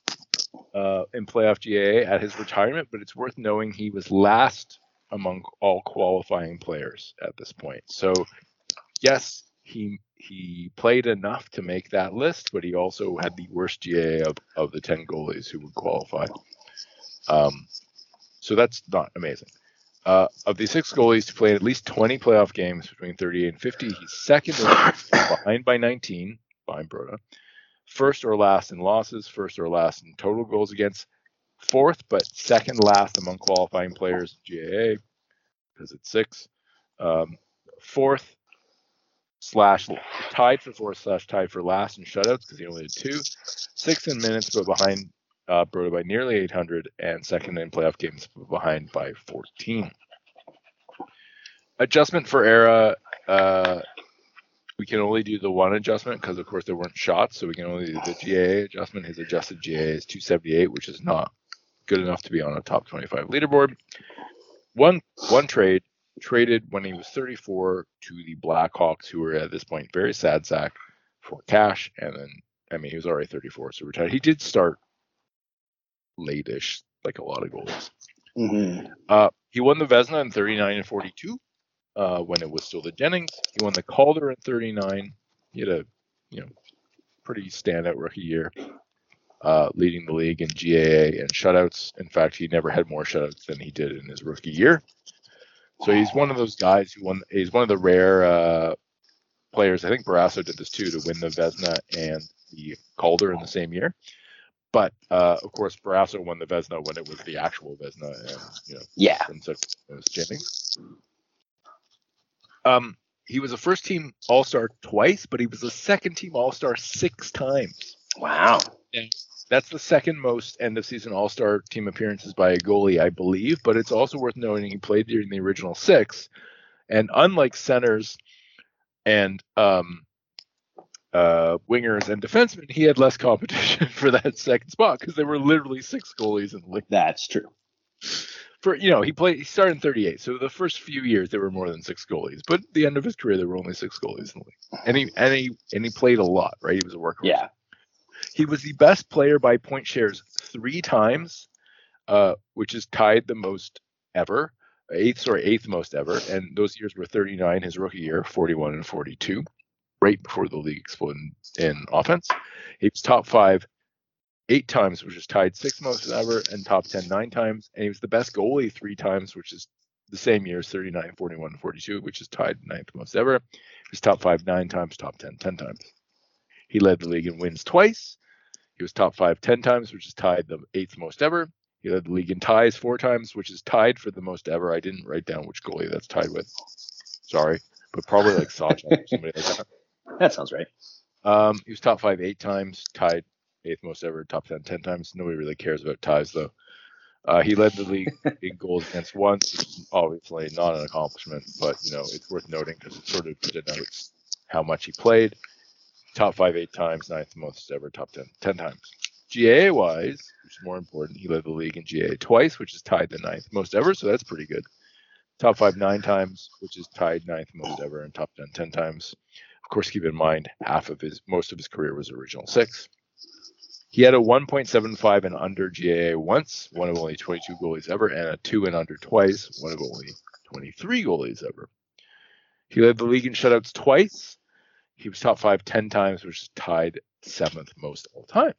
uh, in playoff GAA at his retirement, but it's worth knowing he was last among all qualifying players at this point. So, yes, he he played enough to make that list, but he also had the worst GA of, of the 10 goalies who would qualify. Um, so that's not amazing. Uh, of the six goalies to play at least 20 playoff games between 38 and 50, he's second behind by 19, behind Broda. First or last in losses, first or last in total goals against, fourth but second last among qualifying players GAA because it's six. Um, fourth slash tied for fourth slash tied for last in shutouts because he only had two. Sixth in minutes, but behind uh, Broda by nearly 800, and second in playoff games behind by 14. Adjustment for Era. Uh, we can only do the one adjustment because, of course, there weren't shots, so we can only do the GAA adjustment. His adjusted GAA is 278, which is not good enough to be on a top 25 leaderboard. One one trade traded when he was 34 to the Blackhawks, who were at this point very sad sack for cash, and then I mean he was already 34, so retired. He did start late-ish, like a lot of goals. Mm-hmm. Uh, he won the Vezina in 39 and 42 uh, when it was still the Jennings. He won the Calder in 39. He had a you know pretty standout rookie year, uh, leading the league in GAA and shutouts. In fact, he never had more shutouts than he did in his rookie year. So he's one of those guys who won. He's one of the rare uh, players. I think Barrasso did this too to win the Vezina and the Calder in the same year. But uh, of course, Barrasso won the Vezina when it was the actual Vezina, and you know, yeah, and so Jennings. Um, he was a first team All Star twice, but he was a second team All Star six times. Wow. And that's the second most end of season All Star team appearances by a goalie, I believe. But it's also worth noting he played during the original six, and unlike centers and um, uh, wingers and defensemen, he had less competition for that second spot because there were literally six goalies in the league. That's true. For you know, he played. He started in 38, so the first few years there were more than six goalies. But at the end of his career, there were only six goalies in the league, and he and he and he played a lot. Right, he was a workhorse. Yeah. He was the best player by point shares three times, uh, which is tied the most ever, eighth or eighth most ever, and those years were 39 his rookie year, 41 and 42 right before the league exploded in offense. He was top five eight times, which is tied sixth most ever, and top 10 nine times. And he was the best goalie three times, which is the same year as 39, 41, 42, which is tied ninth most ever. He was top five nine times, top 10 10 times. He led the league in wins twice. He was top five 10 times, which is tied the eighth most ever. He led the league in ties four times, which is tied for the most ever. I didn't write down which goalie that's tied with. Sorry, but probably like Sawchuk or somebody like that. That sounds right. Um, he was top five eight times, tied eighth most ever, top 10 10 times. Nobody really cares about ties though. Uh, he led the league in goals against once. Obviously, not an accomplishment, but you know it's worth noting because it sort of denotes how much he played. Top five eight times, ninth most ever, top 10 10 times. GAA wise, which is more important, he led the league in GAA twice, which is tied the ninth most ever, so that's pretty good. Top five nine times, which is tied ninth most ever, and top 10 10 times. Of course, keep in mind half of his most of his career was original six. He had a 1.75 and under GAA once, one of only 22 goalies ever, and a two and under twice, one of only 23 goalies ever. He led the league in shutouts twice. He was top five 10 times, which is tied seventh most all time.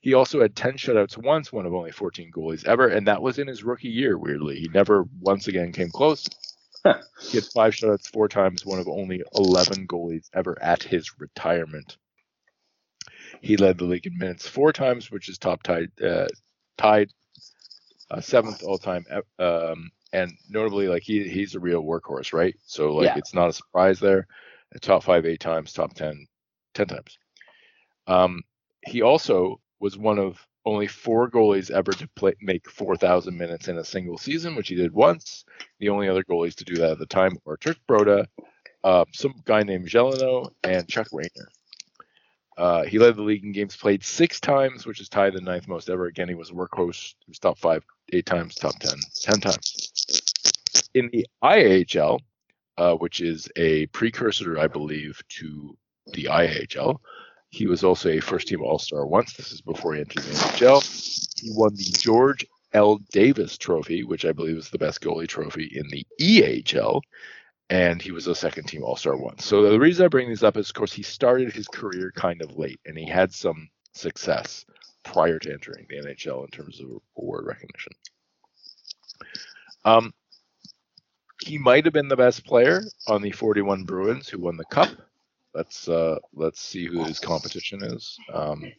He also had 10 shutouts once, one of only 14 goalies ever, and that was in his rookie year, weirdly. He never once again came close. He had five shutouts four times, one of only 11 goalies ever at his retirement. He led the league in minutes four times, which is top tied, uh, tied uh, seventh all time. Um, and notably, like he he's a real workhorse, right? So like yeah. it's not a surprise there. Top five eight times, top 10 10 times. Um, he also was one of only four goalies ever to play make 4,000 minutes in a single season, which he did once. The only other goalies to do that at the time were Turk Broda, uh, some guy named Gelineau, and Chuck Rayner. Uh, he led the league in games played six times, which is tied the ninth most ever. Again, he was a workhorse. He was top five eight times, top ten ten times. In the IHL, uh, which is a precursor, I believe, to the IHL, he was also a first team All Star once. This is before he entered the NHL. He won the George L. Davis Trophy, which I believe is the best goalie trophy in the EHL, and he was a second team All Star once. So the reason I bring these up is, of course, he started his career kind of late, and he had some success prior to entering the NHL in terms of award recognition. Um, he might have been the best player on the 41 Bruins who won the cup. Let's uh, let's see who his competition is. Um,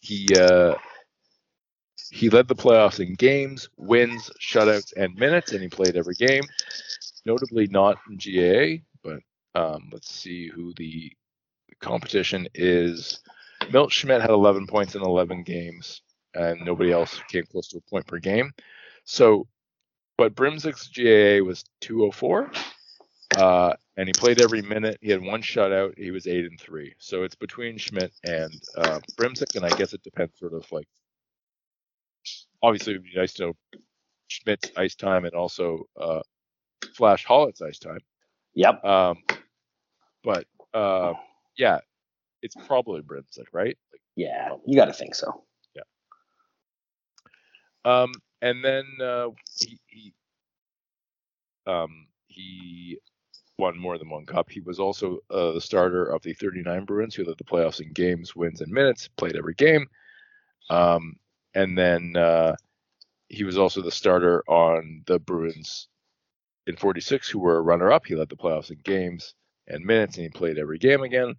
he uh, he led the playoffs in games, wins, shutouts, and minutes, and he played every game. Notably, not in GAA, but um, let's see who the competition is. Milt Schmidt had 11 points in 11 games, and nobody else came close to a point per game. So, but Brimsek's GAA was 204, uh, and he played every minute. He had one shutout. He was eight and three. So it's between Schmidt and uh, and I guess it depends sort of like. Obviously, it would be nice to know Schmidt's ice time and also uh, Flash Hollett's ice time. Yep. Um, but uh, yeah, it's probably Brimsek, right? Like, yeah, you got to think so. Yeah. Um, and then uh, he, he um he won more than one cup. He was also uh, the starter of the 39 Bruins, who led the playoffs in games, wins, and minutes. Played every game. Um, and then uh, he was also the starter on the Bruins in 46, who were a runner-up. He led the playoffs in games and minutes, and he played every game again.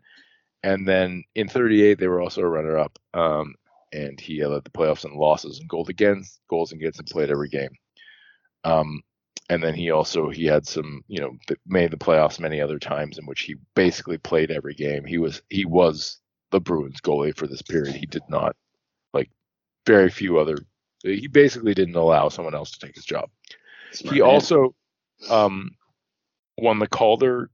And then in 38, they were also a runner-up, um, and he led the playoffs in losses and goals against, goals against, and played every game. Um, and then he also he had some you know made the playoffs many other times in which he basically played every game. He was he was the Bruins goalie for this period. He did not like very few other. He basically didn't allow someone else to take his job. Smart he man. also um, won the Calder,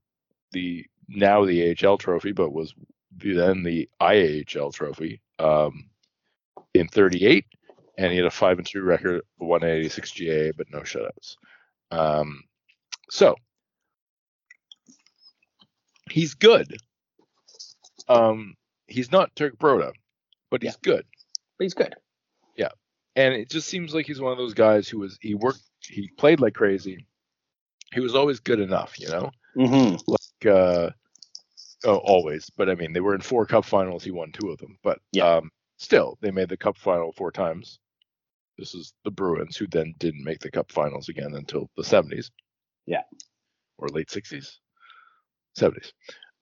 the now the AHL trophy, but was then the IAHL trophy um, in 38, and he had a five and two record, 186 GA, but no shutouts. Um, so he's good. Um, he's not Turk Broda, but he's yeah. good. But he's good. Yeah, and it just seems like he's one of those guys who was he worked he played like crazy. He was always good enough, you know. Mm-hmm. Like uh, oh, always, but I mean they were in four Cup finals. He won two of them, but yeah. um, still they made the Cup final four times. This is the Bruins, who then didn't make the Cup Finals again until the 70s. Yeah. Or late 60s, 70s.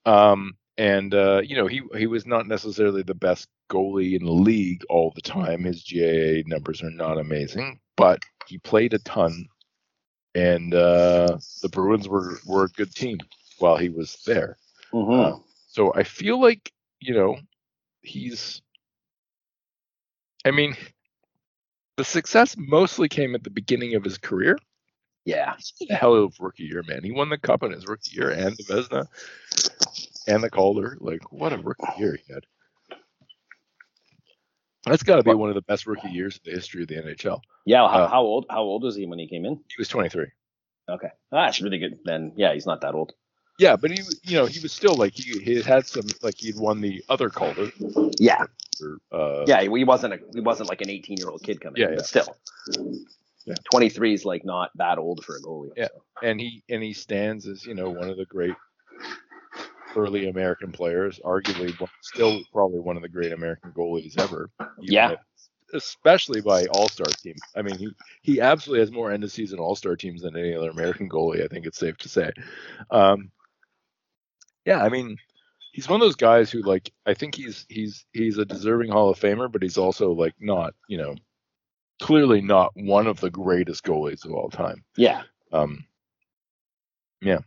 Um, and uh, you know he he was not necessarily the best goalie in the league all the time. His GAA numbers are not amazing, but he played a ton, and uh, the Bruins were were a good team while he was there. Mm-hmm. Uh, so I feel like you know he's. I mean, the success mostly came at the beginning of his career. Yeah. A hell of a rookie year, man. He won the cup in his rookie year and the Vezina and the Calder. Like, what a rookie year he had. That's got to be one of the best rookie years in the history of the NHL. Yeah. How, uh, how, old? How old was he when he came in? He was 23. Okay, that's really good. Then, yeah, he's not that old. Yeah, but he, you know, he was still like he, he had some like he'd won the other Calder. Yeah. Or, uh, yeah, he wasn't a he wasn't like an 18 year old kid coming. Yeah, in, yeah. But still. Yeah. 23 is like not that old for a goalie. Yeah, so. and he and he stands as you know one of the great early American players, arguably still probably one of the great American goalies ever. Yeah. especially by All Star team. I mean, he he absolutely has more end of season All Star teams than any other American goalie. I think it's safe to say. Um, yeah, I mean, he's one of those guys who like I think he's he's he's a deserving Hall of Famer, but he's also like not you know clearly not one of the greatest goalies of all time. Yeah. Um. Yeah.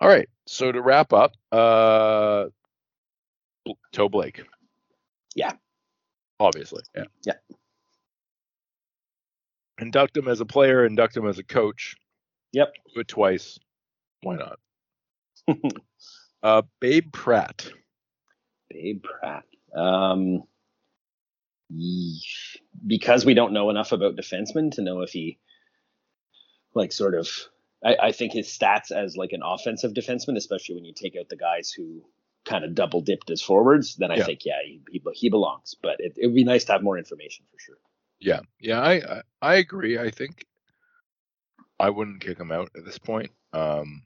All right. So to wrap up, uh, Toe Blake. Yeah. Obviously. Yeah. Yeah. Induct him as a player. Induct him as a coach. Yep. Do it twice. Why not? Uh, Babe Pratt. Babe Pratt. Um, because we don't know enough about defensemen to know if he, like, sort of. I, I think his stats as like an offensive defenseman, especially when you take out the guys who kind of double dipped as forwards, then I yeah. think yeah he, he, he belongs. But it, it would be nice to have more information for sure. Yeah, yeah, I I, I agree. I think I wouldn't kick him out at this point. Um,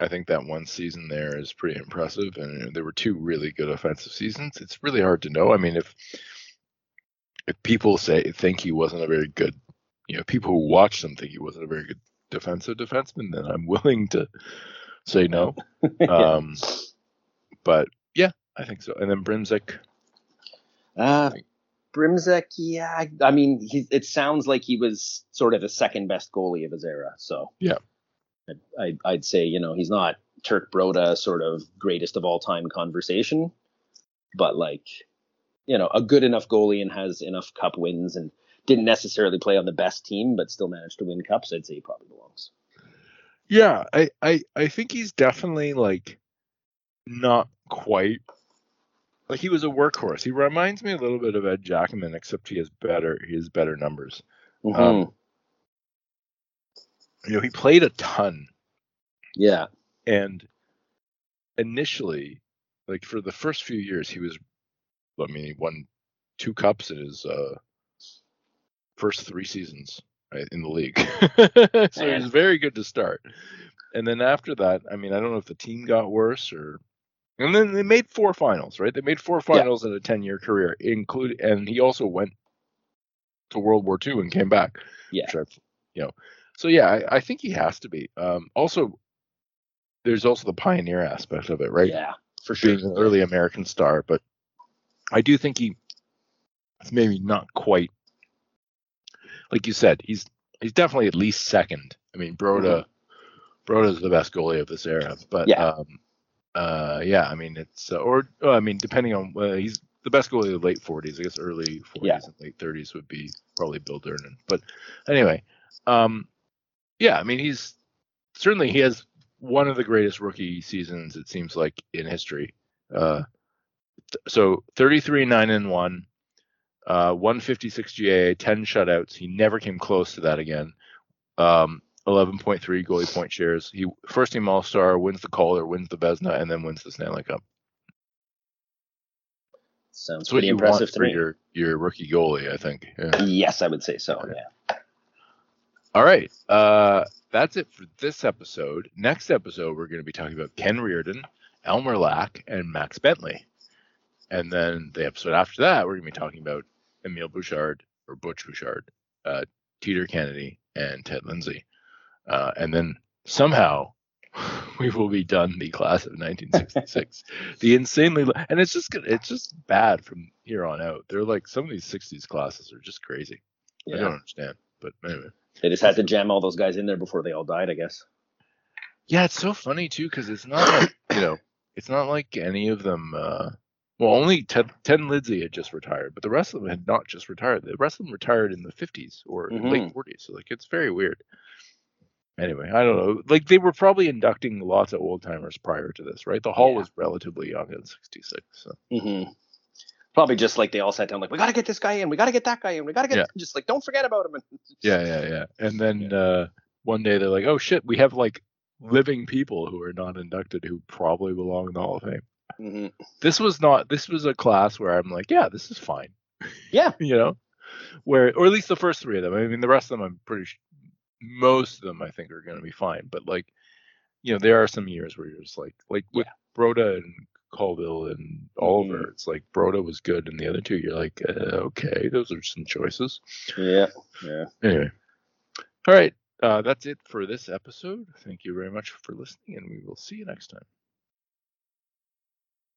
I think that one season there is pretty impressive, and there were two really good offensive seasons. It's really hard to know. I mean, if if people say think he wasn't a very good, you know, people who watch him think he wasn't a very good defensive defenseman, then I'm willing to say no. Um, but yeah, I think so. And then Brimsek. Uh, Brimsek, yeah. I mean, he, it sounds like he was sort of the second best goalie of his era. So yeah, I'd, I'd say you know he's not Turk Broda sort of greatest of all time conversation, but like you know a good enough goalie and has enough cup wins and didn't necessarily play on the best team but still managed to win cups. I'd say he probably belongs. Yeah, I I I think he's definitely like not quite like he was a workhorse. He reminds me a little bit of Ed Jackman, except he has better he has better numbers. Mm-hmm. Um, you know, he played a ton. Yeah. And initially, like for the first few years, he was, I mean, he won two cups in his uh, first three seasons right, in the league. so Man. it was very good to start. And then after that, I mean, I don't know if the team got worse or. And then they made four finals, right? They made four finals yeah. in a ten-year career, include, and he also went to World War II and came back. Yeah, I, you know, so yeah, I, I think he has to be. Um, also, there's also the pioneer aspect of it, right? Yeah, for sure. Being an early American star, but I do think he maybe not quite like you said. He's he's definitely at least second. I mean, Broda mm-hmm. Broda is the best goalie of this era, but yeah. Um, uh, yeah, I mean it's uh, or oh, I mean depending on uh, he's the best goalie of the late 40s. I guess early 40s yeah. and late 30s would be probably Bill Durnan. But anyway, um, yeah, I mean he's certainly he has one of the greatest rookie seasons it seems like in history. Uh, th- so 33 9 and 1 uh, 156 GA, 10 shutouts. He never came close to that again. Um, 11.3 goalie point shares. He first team All Star, wins the Calder, wins the Vezina, and then wins the Stanley Cup. Sounds That's pretty impressive to me. Your your rookie goalie, I think. Yeah. Yes, I would say so. Yeah. All right. Uh, that's it for this episode. Next episode, we're going to be talking about Ken Reardon, Elmer Lach, and Max Bentley. And then the episode after that, we're going to be talking about Emile Bouchard or Butch Bouchard, uh, Teeder Kennedy, and Ted Lindsay. Uh, and then somehow we will be done the class of 1966. the insanely and it's just it's just bad from here on out. They're like some of these 60s classes are just crazy. Yeah. I don't understand, but anyway. They just had to jam all those guys in there before they all died, I guess. Yeah, it's so funny too because it's not like you know, it's not like any of them. Uh, well, only Ted, Ted Lindsay had just retired, but the rest of them had not just retired. The rest of them retired in the 50s or mm-hmm. late 40s. So like, it's very weird. Anyway, I don't know. Like they were probably inducting lots of old timers prior to this, right? The hall yeah. was relatively young in '66. So. Mm-hmm probably just like they all sat down like we got to get this guy in we got to get that guy in we got to get yeah. just like don't forget about him. Yeah yeah yeah. And then yeah. uh one day they're like oh shit we have like living people who are not inducted who probably belong in the hall of fame. Mm-hmm. this was not this was a class where i'm like yeah this is fine. Yeah. You know? Where or at least the first three of them. I mean the rest of them i'm pretty sure most of them i think are going to be fine. But like you know there are some years where you're just like like with yeah. Broda and Colville and Oliver. Mm-hmm. It's like Broda was good, and the other two, you're like, uh, okay, those are some choices. Yeah, yeah. Anyway, all right, uh, that's it for this episode. Thank you very much for listening, and we will see you next time.